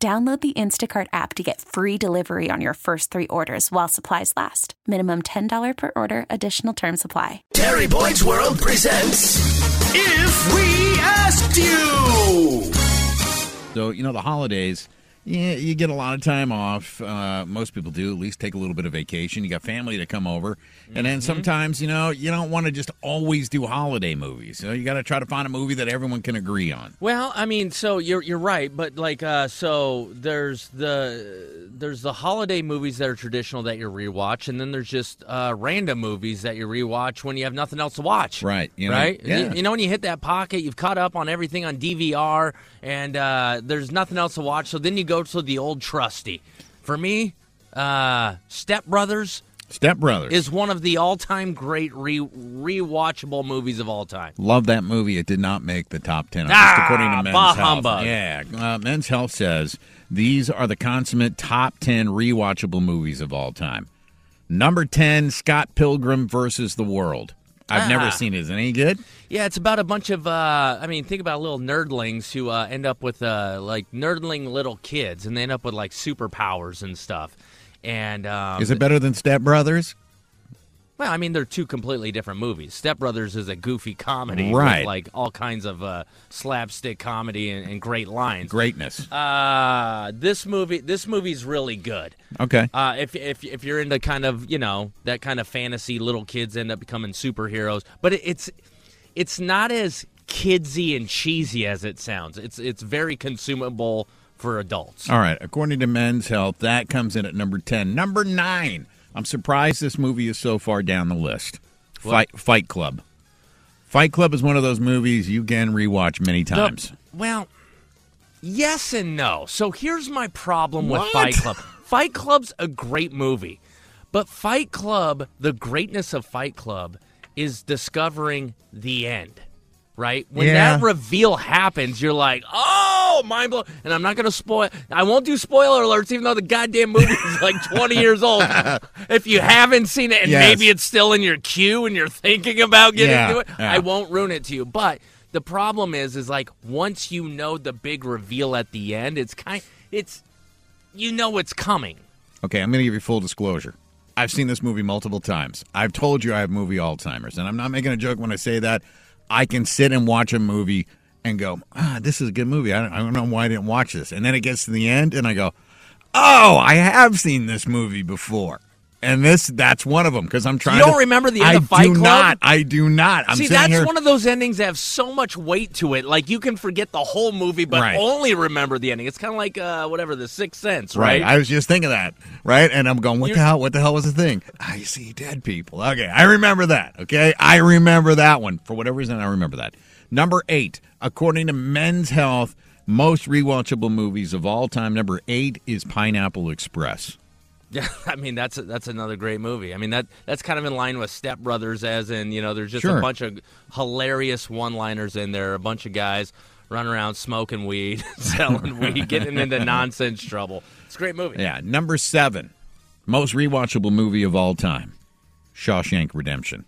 Download the Instacart app to get free delivery on your first three orders while supplies last. Minimum $10 per order, additional term supply. Terry Boyd's World presents If We Asked You! So, you know, the holidays, yeah, you get a lot of time off. Uh, most people do, at least take a little bit of vacation. You got family to come over. And then sometimes, you know, you don't want to just always do holiday movies. So you got to try to find a movie that everyone can agree on. Well, I mean, so you're you're right, but like, uh, so there's the there's the holiday movies that are traditional that you rewatch, and then there's just uh, random movies that you rewatch when you have nothing else to watch. Right, you know, right. yeah. You, you know when you hit that pocket, you've caught up on everything on DVR, and uh, there's nothing else to watch. So then you go to the old trusty. For me, uh, Step Brothers Step Brothers. is one of the all-time great re rewatchable movies of all time. Love that movie. It did not make the top 10. Ah, just according to Men's bah Health. humbug. Yeah. Uh, Men's Health says these are the consummate top 10 rewatchable movies of all time. Number 10, Scott Pilgrim versus the World. I've Ah. never seen it. Is it any good? Yeah, it's about a bunch of. Uh, I mean, think about little nerdlings who uh, end up with uh, like nerdling little kids, and they end up with like superpowers and stuff. And um, Is it better than Step Brothers? Well, I mean, they're two completely different movies. Step Brothers is a goofy comedy, Right. With, like all kinds of uh, slapstick comedy and, and great lines. Greatness. Uh, this movie, this movie's really good. Okay. Uh, if if if you're into kind of you know that kind of fantasy, little kids end up becoming superheroes, but it, it's it's not as kidsy and cheesy as it sounds. It's it's very consumable for adults. All right. According to Men's Health, that comes in at number 10. Number 9. I'm surprised this movie is so far down the list. Fight Fight Club. Fight Club is one of those movies you can rewatch many times. Well, yes and no. So here's my problem with Fight Club. Fight Club's a great movie, but Fight Club, the greatness of Fight Club is discovering the end. Right? When Yeah. that reveal happens, you're like, oh, mind blown. And I'm not going to spoil, I won't do spoiler alerts, even though the goddamn movie is like 20 years old. If you haven't seen it and Yes. maybe it's still in your queue and you're thinking about getting Yeah, to it, yeah. I won't ruin it to you. But the problem is, is like once you know the big reveal at the end, it's kind, it's, you know it's coming. Okay, I'm going to give you full disclosure. I've seen this movie multiple times. I've told you I have movie Alzheimer's, and I'm not making a joke when I say that. I can sit and watch a movie and go, ah, this is a good movie. I don't, I don't know why I didn't watch this. And then it gets to the end, and I go, oh, I have seen this movie before. And this, that's one of them because I'm trying. You don't to, remember the end I of Fight do Club? not. I do not. I'm See, that's here, one of those endings that have so much weight to it. Like you can forget the whole movie, but Right. only remember the ending. It's kind of like uh, whatever the Sixth Sense, Right. right? I was just thinking that. Right. And I'm going, what the You're- hell? What the hell was the thing? I see dead people. Okay. I remember that. Okay. I remember that one. For whatever reason, I remember that. Number eight, according to Men's Health, most rewatchable movies of all time. Number eight is Pineapple Express. Yeah, I mean that's that's another great movie. I mean that that's kind of in line with Step Brothers, as in you know there's just Sure. a bunch of hilarious one-liners in there. A bunch of guys running around smoking weed, selling weed, getting into nonsense trouble. It's a great movie. Yeah. Number seven, most rewatchable movie of all time, Shawshank Redemption.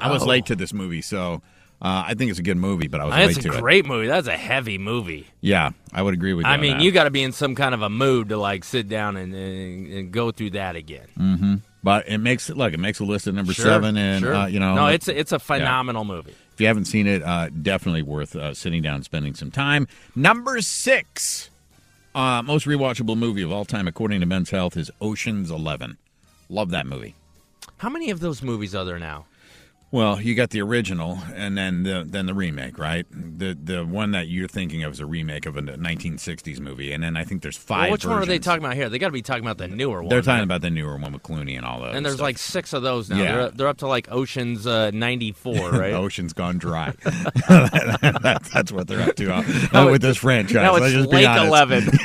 I was Oh. late to this movie, so uh, I think it's a good movie, but I was That's late a to it. great movie. That's a heavy movie. Yeah, I would agree with you. I on mean, that. you got to be in some kind of a mood to like sit down and, and, and go through that again. But it makes it look, it makes a list at number Sure, seven, and sure. uh, you know, no, it's a, it's a phenomenal movie. if you haven't seen it, uh, definitely worth uh, sitting down and spending some time. Number six, uh, most rewatchable movie of all time, according to Men's Health, is Ocean's Eleven. Love that movie. How many of those movies are there now? Well, you got the original, and then the then the remake, right? The the one that you're thinking of is a remake of a 1960s movie, and then I think there's five. Well, which one are they talking about here? They got to be talking about the newer one. They're talking right? about the newer one with Clooney and all that. And there's stuff. like six of those now. Yeah. They're, they're up to like Ocean's uh, 94, right? Ocean's gone dry. that's, that's what they're up to uh, Now with this franchise. now Let's it's just be Lake honest.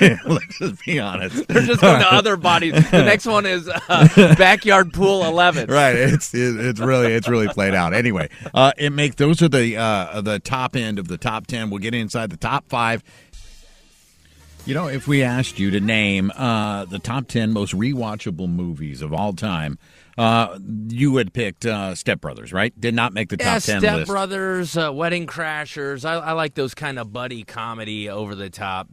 11. Let's just be honest. They're just going to other bodies. The next one is uh, Backyard Pool 11. right. It's it, it's really it's really played out. Anyway, uh, it make those are the uh, the top end of the top ten. We'll get inside the top five. You know, if we asked you to name uh, the top ten most rewatchable movies of all time, uh, you had picked uh, Step Brothers, right? Did not make the Yeah, top ten Step list. Brothers, uh, Wedding Crashers. I, I like those kind of buddy comedy, over the top,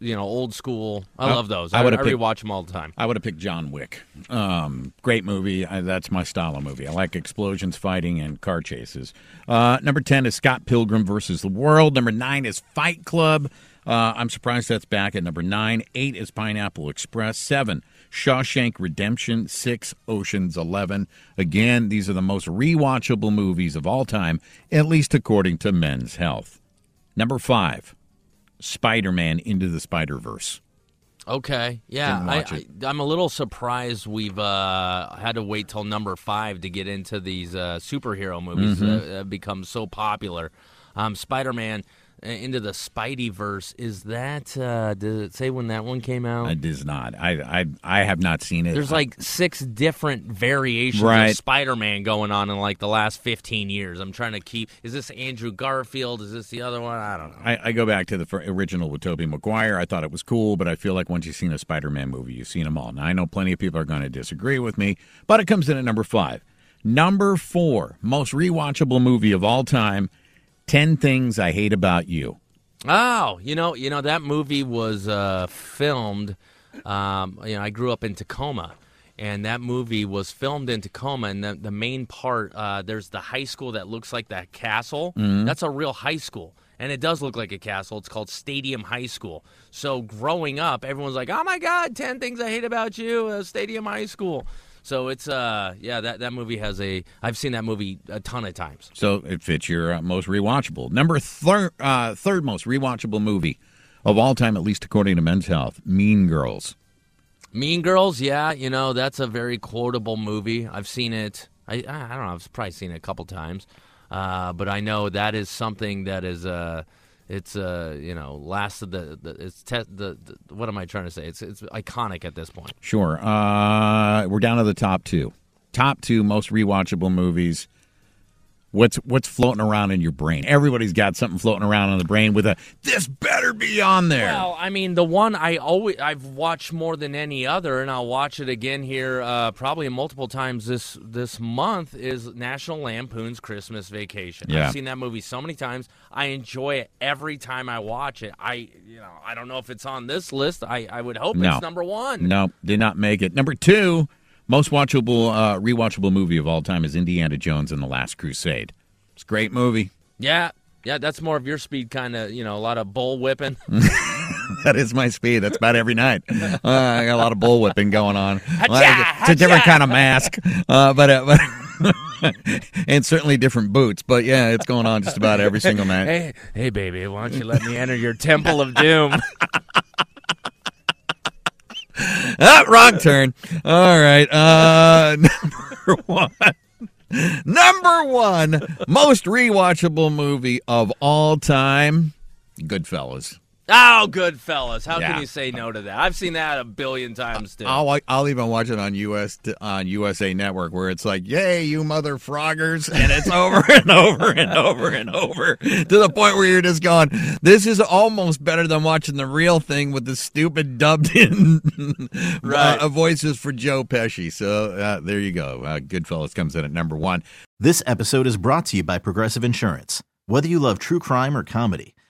you know, old school. I I- love those. I I, I, would've picked- rewatch them all the time. I would have picked John Wick. Um, great movie. I, that's my style of movie. I like explosions, fighting, and car chases. Uh, number 10 is Scott Pilgrim versus the World. Number 9 is Fight Club. Uh, I'm surprised that's back at number 9. 8 is Pineapple Express. 7, Shawshank Redemption. 6, Ocean's 11. Again, these are the most rewatchable movies of all time, at least according to Men's Health. Number 5, Spider Man Into the Spider Verse. Okay, yeah, I, I'm a little surprised we've uh, had to wait till number five to get into these uh, superhero movies Mm-hmm. that have become so popular. Um, Spider-Man uh, into the Spidey verse is that? Uh, did it say when that one came out? It does not. I, I I have not seen it. There's like six different variations Right. of Spider-Man going on in like the last 15 years. I'm trying to keep. Is this Andrew Garfield? Is this the other one? I don't know. I, I go back to the original with Tobey Maguire. I thought it was cool, but I feel like once you've seen a Spider-Man movie, you've seen them all. Now I know plenty of people are going to disagree with me, but it comes in at number five. Number four, most rewatchable movie of all time. Ten Things I Hate About You. Oh, you know, you know that movie was uh, filmed. Um, you know, I grew up in Tacoma, and that movie was filmed in Tacoma. And the, the main part, uh, there's the high school that looks like that castle. That's a real high school, and it does look like a castle. It's called Stadium High School. So growing up, everyone's like, "Oh my God, ten things I hate about you, uh, Stadium High School." So it's uh, yeah, that that movie has a. I've seen that movie a ton of times. So it fits your uh, most rewatchable. Number third uh, third most rewatchable movie of all time, at least according to Men's Health, Mean Girls. Mean Girls, yeah, you know that's a very quotable movie. I've seen it. I I don't know. I've probably seen it a couple times, uh, but I know that is something that is uh, it's uh, you know lasted the, the it's te- the, the what am I trying to say? It's it's iconic at this point. Sure. Uh, we're down to the top two. Top two most rewatchable movies. What's what's floating around in your brain? Everybody's got something floating around in the brain with a this better be on there. Well, I mean, the one I always I've watched more than any other, and I'll watch it again here, uh, probably multiple times this this month is National Lampoon's Christmas Vacation. Yeah. I've seen that movie so many times. I enjoy it every time I watch it. I you know I don't know if it's on this list. I I would hope No. it's number one. no, did not make it. Number two, most watchable uh, rewatchable movie of all time is Indiana Jones and the Last Crusade. It's a great movie. Yeah. Yeah, that's more of your speed, kind of. You know, a lot of bull whipping. That is my speed. That's about every night. Uh, I got a lot of bull whipping going on. It's a different kind of mask, uh, but, uh, but and certainly different boots. But yeah, it's going on just about every single night. hey, hey, baby, why don't you let me enter your temple of doom? Ah, wrong turn. All right. Uh, number one. Number one most rewatchable movie of all time Goodfellas. Oh, Goodfellas! How Yeah. can you say no to that? I've seen that a billion times too. I'll I'll even watch it on US on USA Network where it's like, "Yay, you mother froggers!" and it's over and over and over and over to the point where you're just going, "This is almost better than watching the real thing with the stupid dubbed in Right. uh, voices for Joe Pesci." So uh, there you go. Uh, Goodfellas comes in at number one. This episode is brought to you by Progressive Insurance. Whether you love true crime or comedy,